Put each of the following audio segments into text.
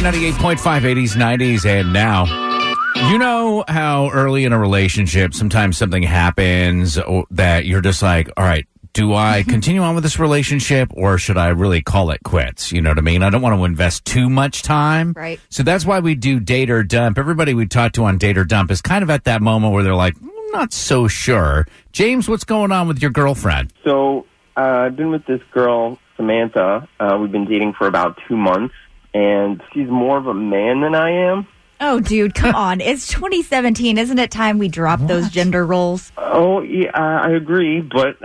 B98.5, 80s, 90s, and now. You know how early in a relationship, sometimes something happens that you're just like, all right, do I continue on with this relationship or should I really call it quits? You know what I mean? I don't want to invest too much time. Right. So that's why we do date or dump. Everybody we talk to on date or dump is kind of at that moment where they're like, "I'm not so sure. James, what's going on with your girlfriend? So uh, I've been with this girl, Samantha. Uh, we've been dating for about two months, and she's more of a man than I am. Oh, dude, come on. It's 2017. Isn't it time we drop those gender roles? Oh, yeah, I I agree, but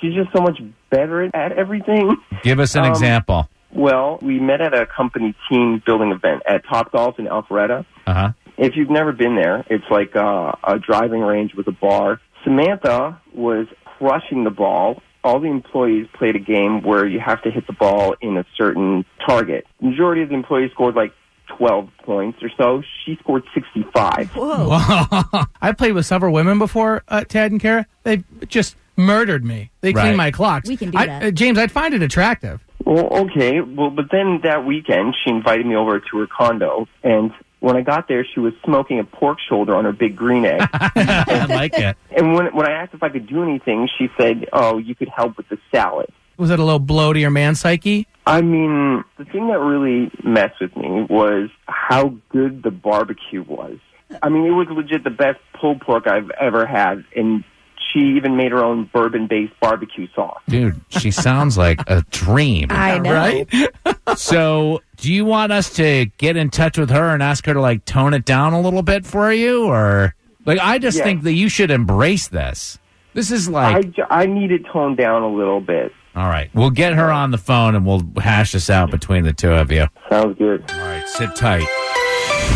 she's just so much better at everything. Give us an Um, example. Well, we met at a company team building event at Top Golf in Alpharetta. Uh huh. If you've never been there, it's like uh, a driving range with a bar. Samantha was crushing the ball. All the employees played a game where you have to hit the ball in a certain target. Majority of the employees scored like 12 points or so. She scored 65. Whoa. I played with several women before, uh, Ted and Kara. They just murdered me. They Right. cleaned my clocks. We can do I- that. uh, James, I'd find it attractive. Well, okay. Well, but then that weekend, she invited me over to her condo. And when I got there, she was smoking a pork shoulder on her big green egg. I like it. and when, when I asked if I could do anything, she said, oh, you could help with the salad. Was it a little blow to your man psyche? I mean, the thing that really messed with me was how good the barbecue was. I mean, it was legit the best pulled pork I've ever had, and she even made her own bourbon-based barbecue sauce. Dude, she sounds like a dream. I know. Right? So, do you want us to get in touch with her and ask her to like tone it down a little bit for you, or like I just Yes. think that you should embrace this. This is like, ju- I need it toned down a little bit. all right, we'll get her on the phone and we'll hash this out between the two of you. Sounds good. All right, sit tight.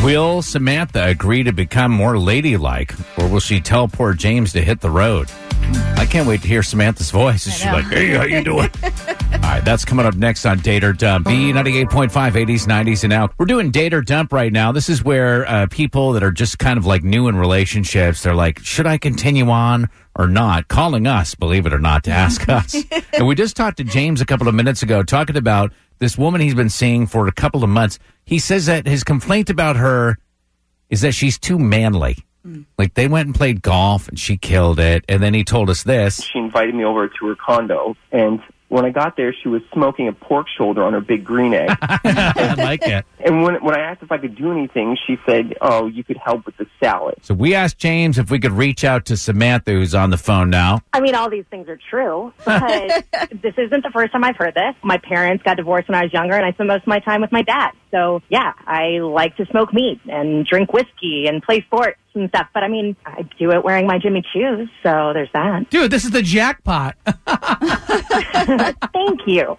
Will Samantha agree to become more ladylike, or will she tell poor James to hit the road? I can't wait to hear Samantha's voice. She's like, "Hey, how you doing?" All right, that's coming up next on Date or Dump. B ninety eight point five, eighties, nineties, and out. We're doing Date or Dump right now. This is where uh, people that are just kind of like new in relationships, they're like, "Should I continue on or not?" Calling us, believe it or not, to ask us. and we just talked to James a couple of minutes ago, talking about this woman he's been seeing for a couple of months. He says that his complaint about her is that she's too manly. Mm. Like they went and played golf and she killed it. And then he told us this. She invited me over to her condo, and when I got there, she was smoking a pork shoulder on her big green egg. I like it. and when when I asked if I could do anything, she said, "Oh, you could help with the salad." So we asked James if we could reach out to Samantha, who's on the phone now. I mean, all these things are true, but this isn't the first time I've heard this. My parents got divorced when I was younger, and I spent most of my time with my dad. So, yeah, I like to smoke meat and drink whiskey and play sports and stuff. But I mean, I do it wearing my Jimmy Choos, so there's that. Dude, this is the jackpot. Thank you.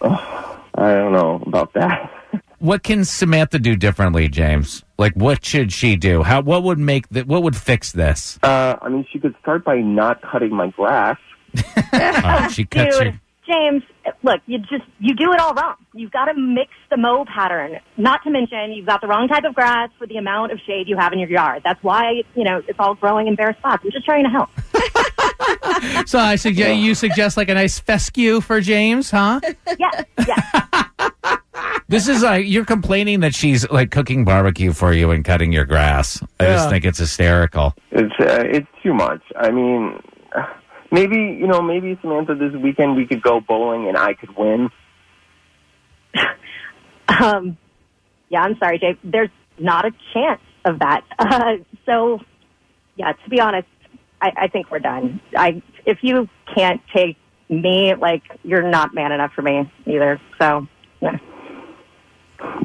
I don't know about that. What can Samantha do differently, James? Like, what should she do? How? What would make that? What would fix this? Uh, I mean, she could start by not cutting my grass. oh, she cuts Dude, you. James, look, you just, you do it all wrong. You've got to mix the mow pattern. Not to mention, you've got the wrong type of grass for the amount of shade you have in your yard. That's why, you know, it's all growing in bare spots. I'm just trying to help. so I suggest you suggest like a nice fescue for James, huh? Yes, yes. This is like you're complaining that she's like cooking barbecue for you and cutting your grass. I just Yeah. think it's hysterical. It's uh, it's too much. I mean, maybe you know, maybe Samantha, this weekend we could go bowling and I could win. Um, yeah, I'm sorry, Jay. There's not a chance of that. Uh, so, yeah, to be honest, I, I think we're done. I, if you can't take me, like, you're not man enough for me either. So, yeah.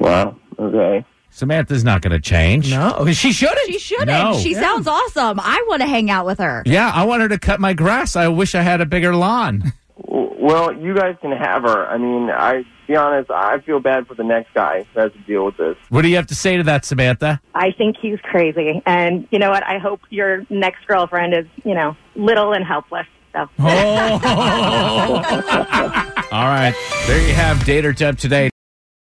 Wow. Okay. Samantha's not going to change. No, she shouldn't. She shouldn't. No. She sounds awesome. I want to hang out with her. Yeah, I want her to cut my grass. I wish I had a bigger lawn. Well, you guys can have her. I mean, I be honest, I feel bad for the next guy who has to deal with this. What do you have to say to that, Samantha? I think he's crazy. And you know what? I hope your next girlfriend is, you know, little and helpless. So. Oh. All right. There you have Date or Dump today.